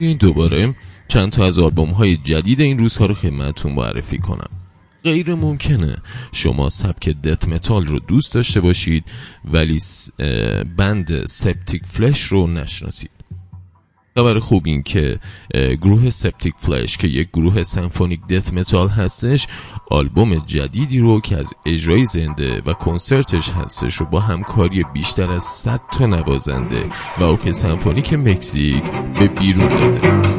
این دوباره چند تا از آلبوم های جدید این روزها رو خدمتتون معرفی کنم. غیر ممکنه شما سبک death metal رو دوست داشته باشید ولی band Septicflesh رو نشناسید. خبر خوب این که گروه Septicflesh که یک گروه symphonic death metal هستش آلبوم جدیدی رو که از اجرای زنده و کنسرتش هستش رو با همکاری بیشتر از 100 تا نوازنده و اوک سمفونیک مکزیک به بیرون داده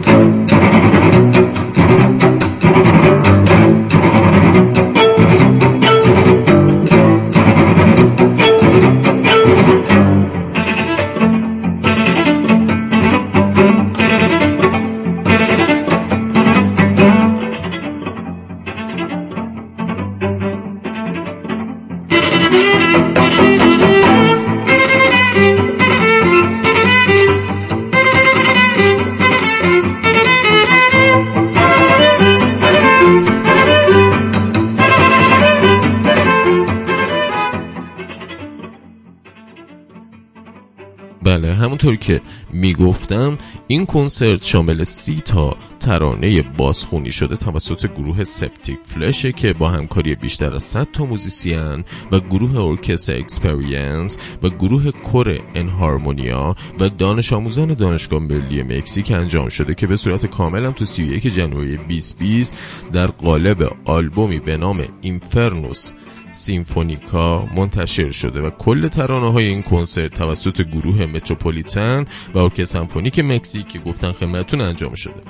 بله همونطور که می‌گفتم این کنسرت شامل سی تا ترانه بازخونی شده توسط گروه Septicflesh ه که با همکاری بیشتر از 100 تا musician و گروه ارکستر Experience و گروه کور انهارمونیا و دانش آموزان دانشگاه ملی مکزیک انجام شده که به صورت کامل هم تو 31 January 2020 در قالب آلبومی به نام Infernus سیمفونیکا منتشر شده و کل ترانه های این کنسرت توسط گروه متروپولیتن و ارکستر سمفونیک مکزیک که گفتن خدمتتون انجام شده.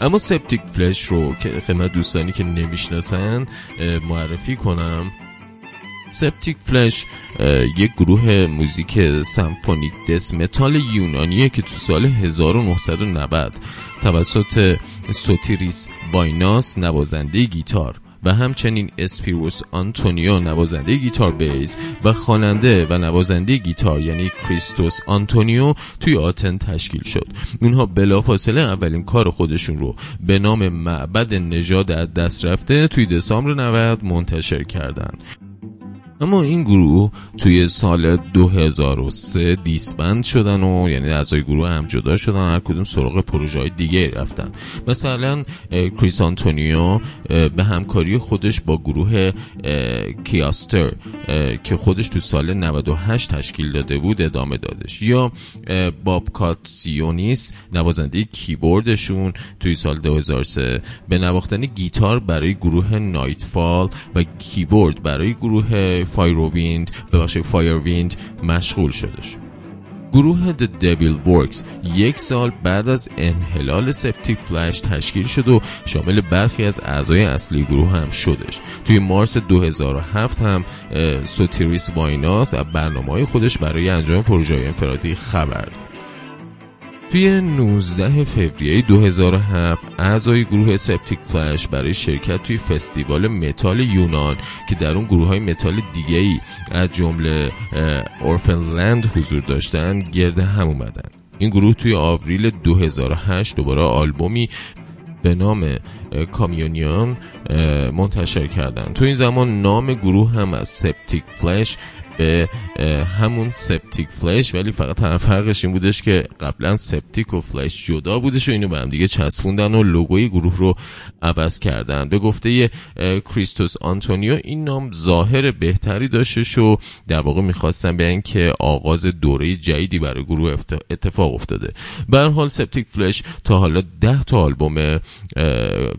اما سپتیک فلش رو که خدمت دوستانی که نمی‌شناسن معرفی کنم. سپتیک فلش یک گروه موزیک symphonic death metal یونانیه که تو سال 1990 توسط سوتیریس بایناس نوازنده گیتار و همچنین اسپیروس آنتونیو نوازنده گیتار bass و خواننده و نوازنده گیتار یعنی کریستوس آنتونیو توی آتن تشکیل شد. اونها بلافاصله اولین کار خودشون رو به نام معبد نژاد از دست رفته توی دسامبر 90 منتشر کردند اما این گروه توی سال 2003 disband شدن و یعنی اعضای گروه هم جدا شدن هر کدوم سراغ پروژه های دیگه رفتن. مثلا کریس آنتونیو به همکاری خودش با گروه کیاستر که خودش تو سال 98 تشکیل داده بود ادامه دادش. یا باب کاتسیونیس نوازنده کیبوردشون توی سال 2003 به نواختن گیتار برای گروه نایتفال و کیبورد برای گروه فایروویند ببخشید فایرویند مشغول شدش گروه The Devil Works یک سال بعد از انحلال سپتیک فلش تشکیل شد و شامل برخی از اعضای اصلی گروه هم شدش. توی مارس 2007 هم سوتیریس وایناس برنامه خودش برای انجام پروژه انفرادی خبر داد. توی 19 فوریه 2007 اعضای گروه سپتیک فلش برای شرکت توی فستیوال متال یونان که در اون گروه های متال دیگه ای از جمله اورفند لند حضور داشتن گرد هم اومدن. این گروه توی آوریل 2008 دوباره آلبومی به نام Communion منتشر کردن. تو این زمان نام گروه هم از سپتیک فلش به همون سپتیک فلش ولی فقط هم فرقش این بودش که قبلا سپتیک و فلش جدا بودش و اینو به هم دیگه چسبوندن و لوگوی گروه رو عوض کردن. به گفته کریستوس آنتونیو این نام ظاهر بهتری داشتش و در واقع می‌خواستن به که آغاز دوره جدیدی برای گروه اتفاق افتاده. به حال سپتیک فلش تا حالا ده تا آلبوم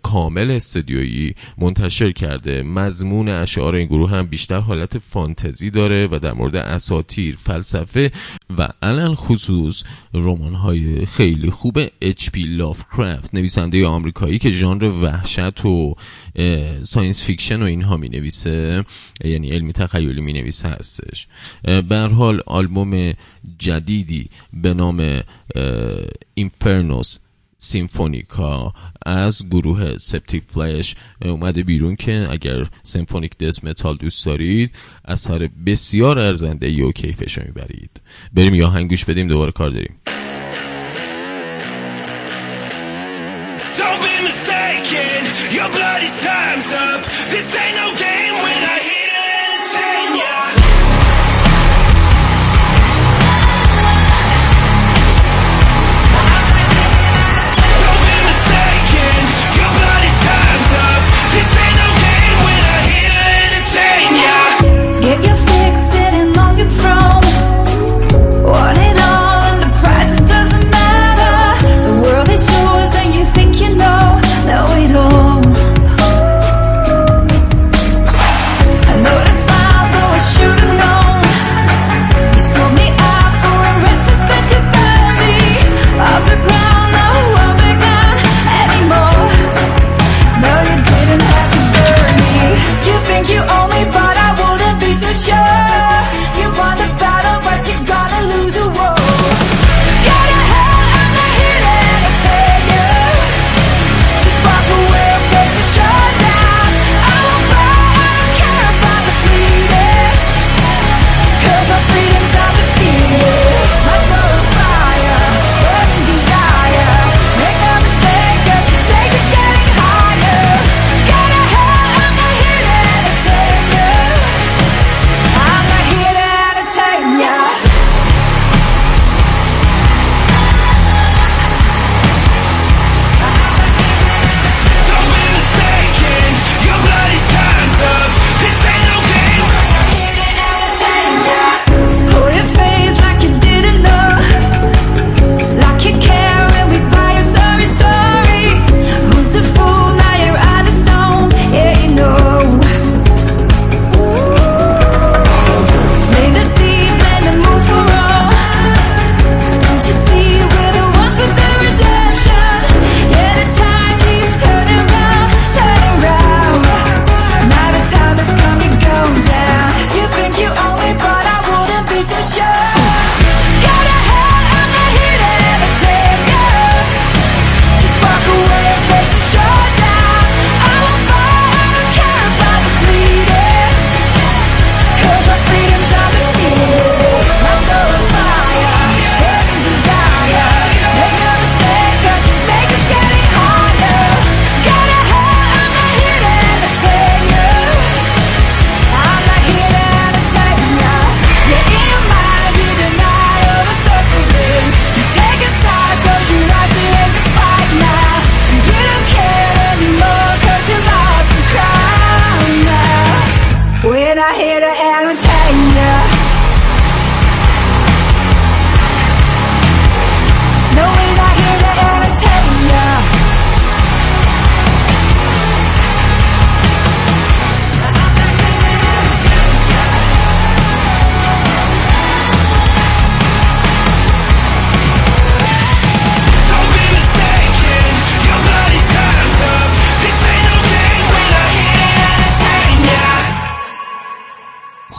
کامل استودیویی منتشر کرده. مضمون اشعار این گروه هم بیشتر حالت فانتزی داره. و در مورد اساتیر فلسفه و علل خصوص رمان های خیلی خوب اچ پی لافکرافت نویسنده آمریکایی که ژانر وحشت و science fiction و اینها می نویسه یعنی علمی تخیلی می نویسه هستش به حال آلبوم جدیدی به نام اینفرنوس سیمفونیکا. از گروه سپتیک فلش اومده بیرون که اگر symphonic death metal دوست دارید اثر بسیار ارزنده و کیفش می‌برید. بریم یه آهنگ گوش بدیم دوباره کار داریم.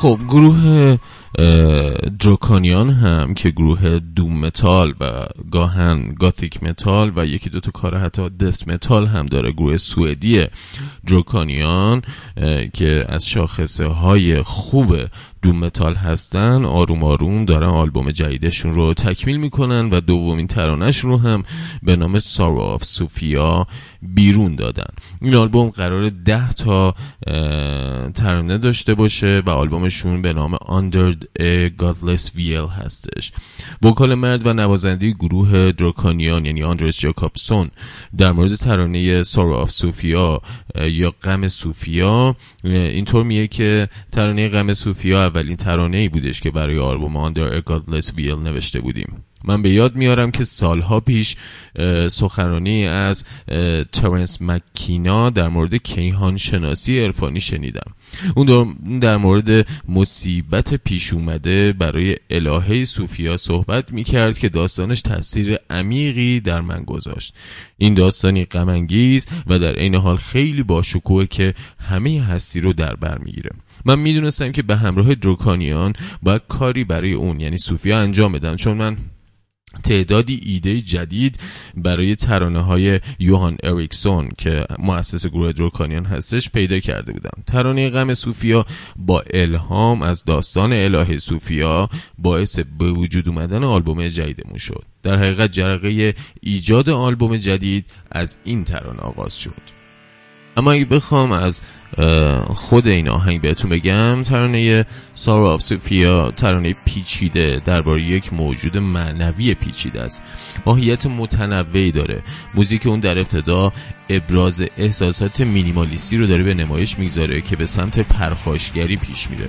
خب گروه دروکانیان هم که گروه doom metal و گاهن gothic metal و یکی دوتا کار حتی death metal هم داره گروه سوئدی دروکانیان که از شاخصه های خوب doom metal هستن. آروم آروم دارن آلبوم جدیدشون رو تکمیل می‌کنن و دومین ترانش رو هم به نام Sorrow of Sophia بیرون دادن. این آلبوم قرار ده تا ترانه داشته باشه و آلبومشون به نام Under a Godless Veil هستش. vocal مرد و نوازنده گروه دروکانیان یعنی آندرس جاکابسون در مورد ترانه Sorrow of Sophia یا غم سوفیا. اینطور میگه که ترانه غم سوفیا اولین ترانه ای بودش که برای آلبوم Under a Godless Veil نوشته بودیم. من به یاد میارم که سالها پیش سخنرانی از ترنس مکینا در مورد کیهان شناسی عرفانی شنیدم. اون در مورد مصیبت پیش اومده برای الهه صوفیا صحبت می‌کرد که داستانش تاثیر عمیقی در من گذاشت. این داستانی غمانگیز و در عین حال خیلی باشکوه که همه هستی رو در بر می‌گیره. من می‌دونستم که به همراه دروکانیان باید کاری برای اون یعنی صوفیا انجام بدم چون من تعدادی ایده جدید برای ترانه های یوهان اریکسون که مؤسس گروه دروکانیان هستش پیدا کرده بودم. ترانه غم صوفیا با الهام از داستان الهه صوفیا باعث به وجود اومدن آلبوم جدیدمون شد. در حقیقت جرقه ایجاد آلبوم جدید از این ترانه آغاز شد. اما اگه بخوام از خود این آهنگ بهتون بگم ترانه Sorrow of Sophia ترانه پیچیده درباره یک موجود معنوی پیچیده است. ماهیت متنوعی داره. موزیک اون در ابتدا ابراز احساسات مینیمالیستی رو داره به نمایش می‌گذاره که به سمت پرخاشگری پیش میره.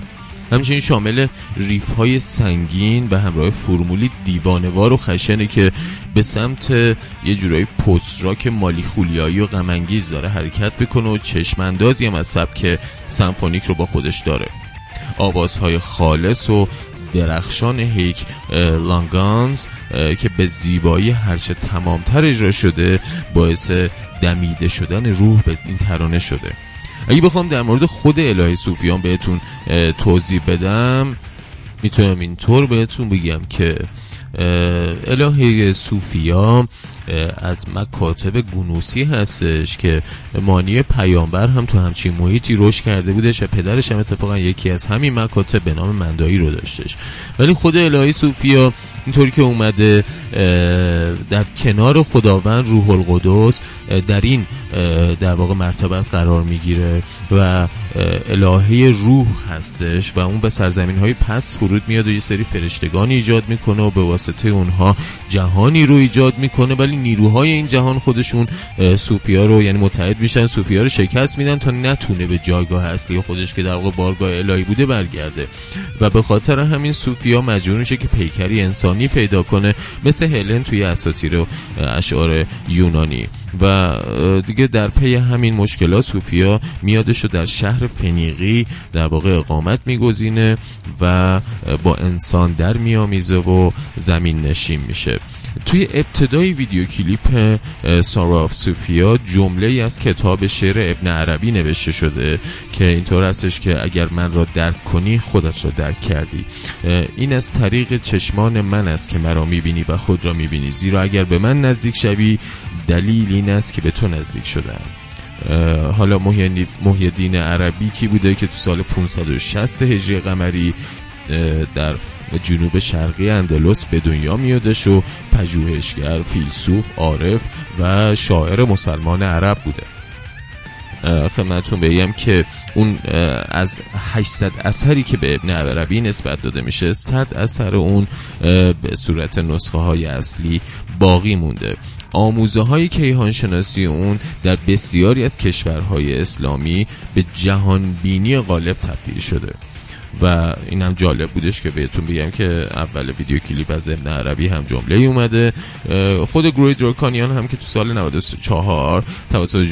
همچنین شامل riff های سنگین به همراه فرمولی دیوانه‌وار و خشنه که به سمت یه جورایی post rock مالیخولیایی و غمانگیز داره حرکت بکنه و چشماندازی هم از سبک سمفونیک رو با خودش داره. آوازهای خالص و درخشان هیک لانگانز که به زیبایی هرچه تمامتر اجرا شده باعث دمیده شدن روح به این ترانه شده. اگه بخوام در مورد خود الهه صوفیان بهتون توضیح بدم می‌تونم اینطور بهتون بگم که الهه صوفیا از مکاتب گنوسی هستش که مانی پیامبر هم تو همچین محیطی رشد کرده بودش و پدرش هم اتفاقا یکی از همین مکاتب به نام مندایی رو داشتش. ولی خود الهی صوفیا اینطوری که اومده در کنار خداوند روح القدس در این در واقع مرتبت قرار می‌گیره و الهه روح هستش و اون به سرزمین های پس فرود میاد و یه سری فرشتگان ایجاد می‌کنه و به واسطه اونها جهانی رو ایجاد می‌کنه. ولی نیروهای این جهان خودشون صوفیا رو یعنی متحد میشن صوفیا رو شکست میدن تا نتونه به جایگاه اصلی خودش که در واقع بارگاه الهی بوده برگرده. و به خاطر همین صوفیا مجبور میشه که پیکری انسانی پیدا کنه مثل هلن توی اساطیر اشعار یونانی. و دیگه در پی همین مشکلات صوفیا میادش رو در شهر فنیقی در واقع اقامت میگزینه و با انسان در میامیزه و زمین نشین میشه. توی ابتدای ویدیو کلیپ سارا آف سوفیا جمله از کتاب شعر ابن عربی نوشته شده که اینطور هستش که اگر من را درک کنی خودت را درک کردی. این از طریق چشمان من است که مرا می‌بینی و خود را می‌بینی. زیرا اگر به من نزدیک شوی دلیل این است که به تو نزدیک شدم. حالا محیدین عربی کی بوده که تو سال 560 هجری قمری در جنوب شرقی اندلس به دنیا میادش و پژوهشگر فیلسوف عارف و شاعر مسلمان عرب بوده. خدمتتون بگم که اون از 800 اثری که به ابن عربی نسبت داده میشه 100 اثر اون به صورت نسخه های اصلی باقی مونده. آموزه های کیهان شناسی اون در بسیاری از کشورهای اسلامی به جهان بینی غالب تبدیل شده. و این هم جالب بودش که بهتون بگم که اول ویدیو کلیپ از ابن عربی هم جمله اومده. خود گروه دروکانیان هم که تو سال 94 توسط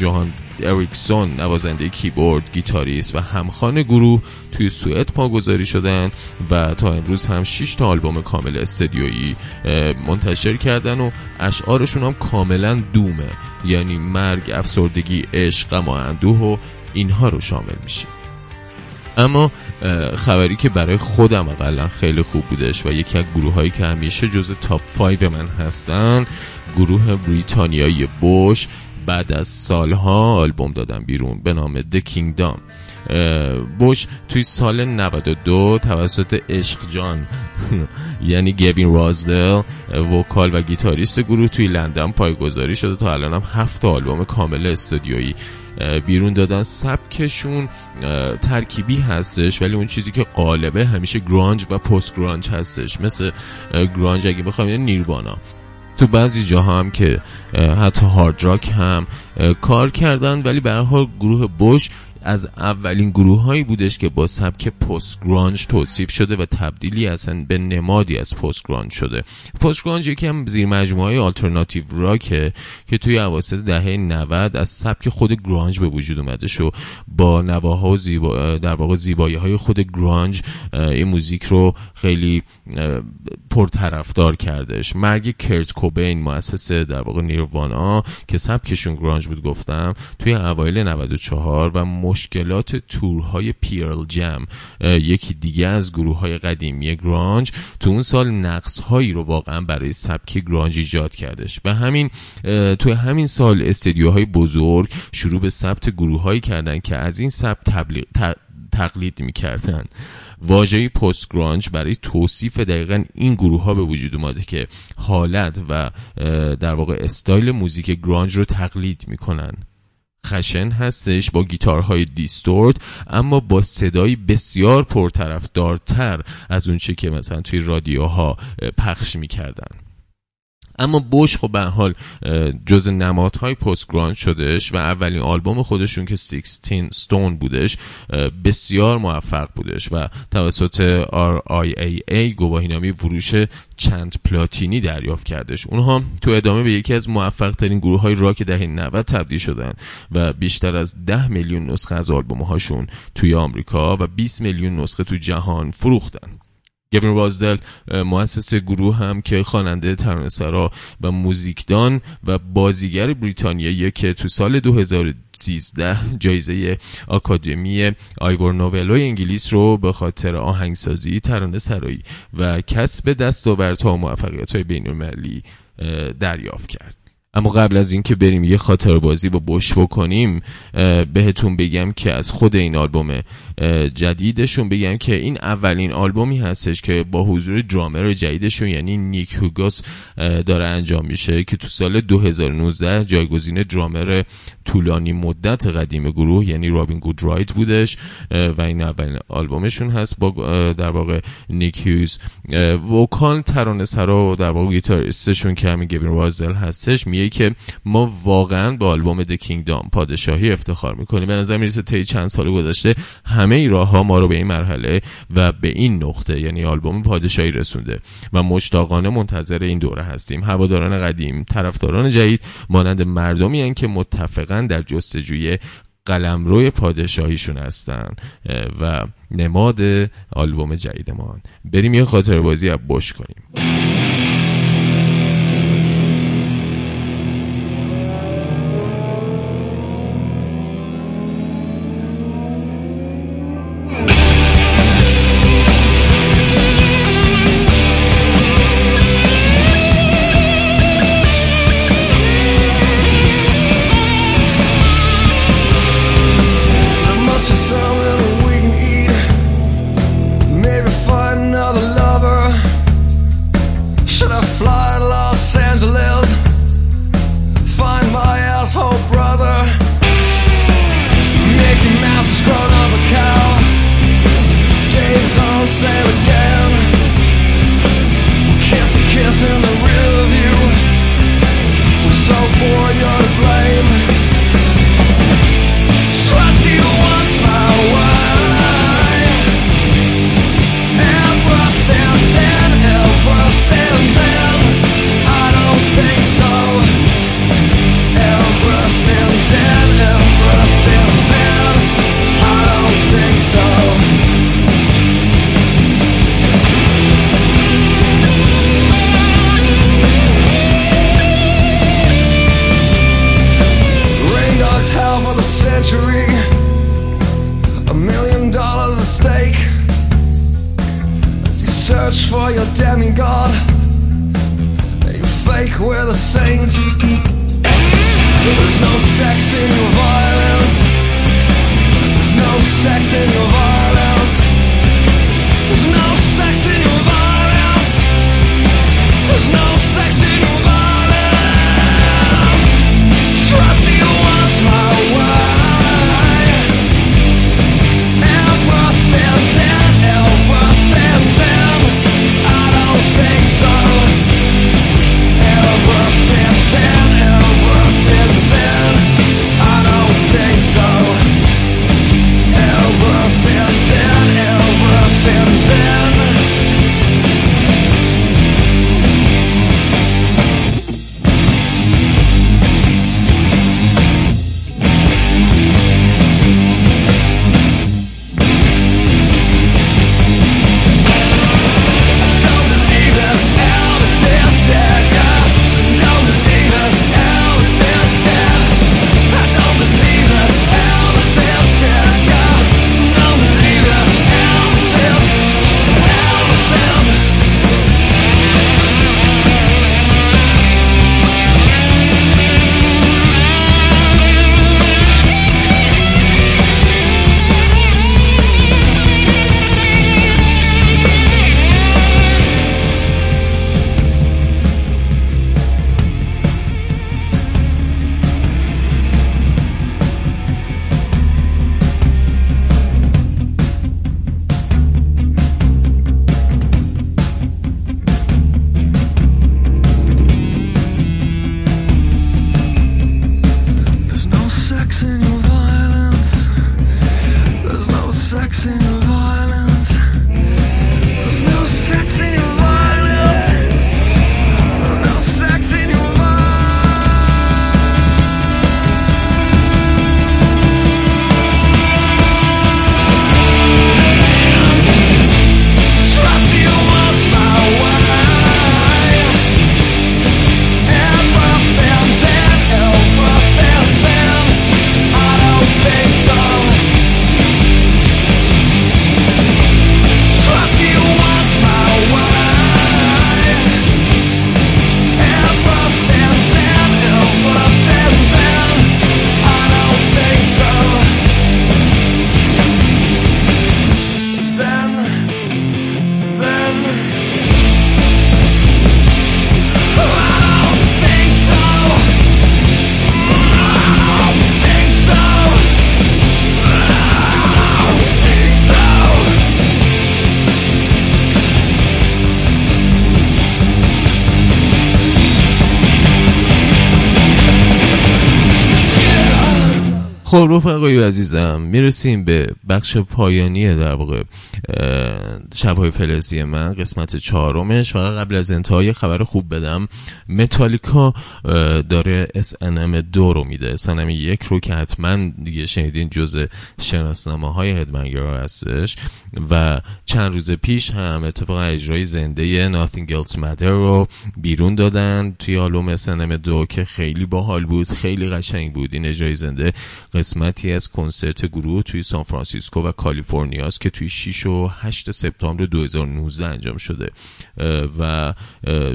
جوهان اریکسون نوازنده کیبورد گیتاریست و همخوان گروه توی سوئد پایه‌گذاری شدن و تا امروز هم 6 تا آلبوم کامل استدیویی منتشر کردن و اشعارشون هم کاملا doom ه. یعنی مرگ افسردگی عشق و اندوه و اینها رو شامل میشه اما خبری که برای خودم اقلا خیلی خوب بودش و یکی از گروه هایی که همیشه جز تاپ 5 من هستن گروه بریتانیایی بوش بعد از سالها آلبوم دادن بیرون به نام The Kingdom. بوش توی سال 92 توسط عشق جان یعنی گوین رازدل vocal و گیتاریست گروه توی لندن پایه‌گذاری شده تا الان هم هفت آلبوم کامل استودیویی. بیرون دادن سبکشون ترکیبی هستش ولی اون چیزی که غالبه همیشه grunge و post grunge هستش. مثل grunge اگه بخوام یعنی نیروانا. تو بعضی جاها هم که حتی hard rock هم کار کردن ولی به حال گروه بوش از اولین گروه هایی بودش که با سبک post grunge توصیف شده و تبدیلی اصلا به نمادی از post grunge شده. پست گرانج یکی هم زیر مجموعه های آلترناتیو راکه که توی اواسط دهه 90 از سبک خود گرانج به وجود اومده شو با نواها و زیبا در واقع زیبایی های خود گرانج این موزیک رو خیلی پرطرفدار کردش. مرگ کرت کوبین مؤسس در واقع نیروانا که سبکشون گرانج بود گفتم توی اوایل 94 و مشکلات تورهای پیرل جم یکی دیگه از گروه های قدیمی گرانج تو اون سال نقص هایی رو واقعا برای سبک گرانج ایجاد کردش. و همین تو همین سال استدیوهای بزرگ شروع به ثبت گروه هایی کردن که از این سبک تبلیغ تقلید می‌کردن. واژه پست گرانج برای توصیف دقیقا این گروه ها به وجود اومده که حالت و در واقع استایل موزیک گرانج رو تقلید می‌کنن. خشن هستش با گیتارهای دیستورت اما با صدایی بسیار پرطرفدارتر از اونچه که مثلا توی رادیوها پخش می‌کردن. اما بوش خب به حال جز نمادهای پست گراند شدش و اولین آلبوم خودشون که 16 ستون بودش بسیار موفق بودش و توسط RIAA گواهینامه وروش چند پلاتینی دریافت کردش اونها تو ادامه به یکی از موفق ترین گروه های راک دهه 90 تبدیل شدن و بیشتر از 10 میلیون نسخه از آلبوم هاشون توی آمریکا و 20 میلیون نسخه تو جهان فروختن. گوین رازدل مؤسس گروه هم که خواننده ترانه‌سرا و موزیکدان و بازیگر بریتانیایی که تو سال 2013 جایزه آکادمی آیور نوولو انگلیس رو به خاطر آهنگسازی ترانه سرایی و کسب دستاوردها و موفقیت های بین المللی دریافت کرد. اما قبل از اینکه بریم یه خاطر بازی با بش بکنیم بهتون بگم که از خود این آلبوم جدیدشون بگم که این اولین آلبومی هستش که با حضور درامر جدیدشون یعنی نیک هوگاس داره انجام میشه که تو سال 2019 جایگزین درامر طولانی مدت قدیم گروه یعنی رابین گودرایت بودش و این اولین آلبومشون هست با در واقع نیک هیوز. وکال ترانه سرا و در واقع گیتاریستشون که همین گوین رازل هستش میگه که ما واقعا با آلبوم د کینگدام پادشاهی افتخار می‌کنیم. به نظر می‌رسه طی چند سال گذشته همه ای راه ها ما رو به این مرحله و به این نقطه یعنی آلبوم پادشاهی رسونده و مشتاقانه منتظر این دوره هستیم. هواداران قدیم طرفداران جدید مانند مردمی هن که در جستجوی قلمروی پادشاهیشون هستن و نماد آلبوم جدیدمان. بریم یه خاطر بازی از بش کنیم. خب رفقای عزیزم می‌رسیم به بخش پایانی در واقع. شبهای فلزی من قسمت چهارمش. فقط قبل از انتهای خبر خوب بدم متالیکا داره SNM دو رو میده. SNM یک رو که حتما دیگه شنیدین جز شناسنامه های هدمنگرها هستش. و چند روز پیش هم اتفاقا اجرای زنده Nothing Else Matter رو بیرون دادن توی آلبوم SNM دو که خیلی باحال بود خیلی قشنگ بود. این اجرای زنده قسمتی از کنسرت گروه توی سان فرانسیسکو و کالیفرنیا است که توی 6 و 8 سپتامبر 2019 انجام شده. و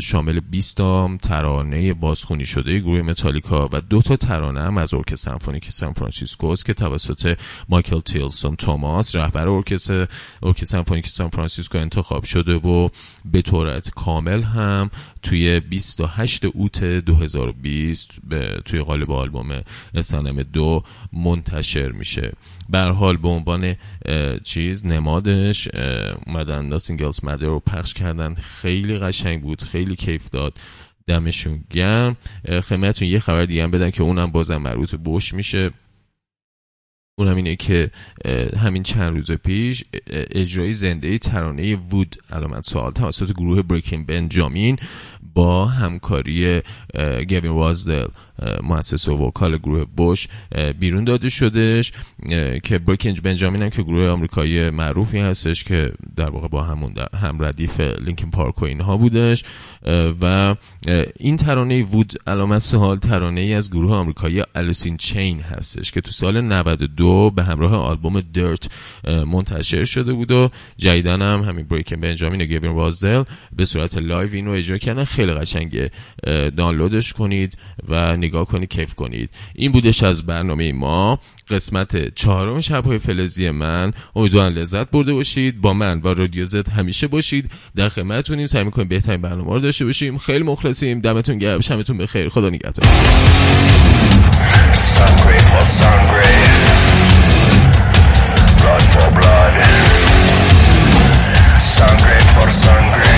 شامل 20 تا ترانه بازخونی شده گروه متالیکا و دو تا ترانه هم از ارکستر سمفونیک سان فرانسیسکو است که توسط مایکل تیلسون توماس رهبر ارکستر ارکستر سمفونیک سان فرانسیسکو انتخاب شده و به صورت کامل هم توی 28 اوت 2020 به توی قالب آلبوم اسنم دو منتشر میشه. به هر حال به عنوان چیز نمادش اومدن ناتینگ ایلز مدر رو پخش کردن خیلی قشنگ بود خیلی کیف داد دمشون گرم. خدمتتون یه خبر دیگه هم بدم که اونم بازم مربوط بوش میشه. اونم اینه که همین چند روز پیش اجرای زنده ترانه وود علامت سوال توسط گروه بریکین بنجامین با همکاری گوین وازدل مؤسس و وکال گروه بوش بیرون داده اه، که بریکین بنجامین هم که گروه آمریکایی معروفی هستش که در واقع با همون هم ردیف لینکن پارک و اینها بودش و این ترانه وود علامت سوال ترانه ای از گروه آمریکایی الیسین چین هستش که تو سال 92 دو به همراه آلبوم درت منتشر شده بود و جدیدا هم همین Breaking Benjamin و Gavin Rossdale به صورت live اینو اجرا کردن. خیلی قشنگه دانلودش کنید و نگاه کنید کیف کنید. این بودش از برنامه ما. قسمت چهارم شبهای فلزی من. امیدوارم لذت برده باشید. با من و رادیو زد همیشه باشید. در خدمتتونیم. سعی می‌کنیم بهترین برنامه رو داشته باشیم. خیلی مخلصیم. دمتون گرم. شبتون بخیر. خدا نگهدار. Sangre por sangre.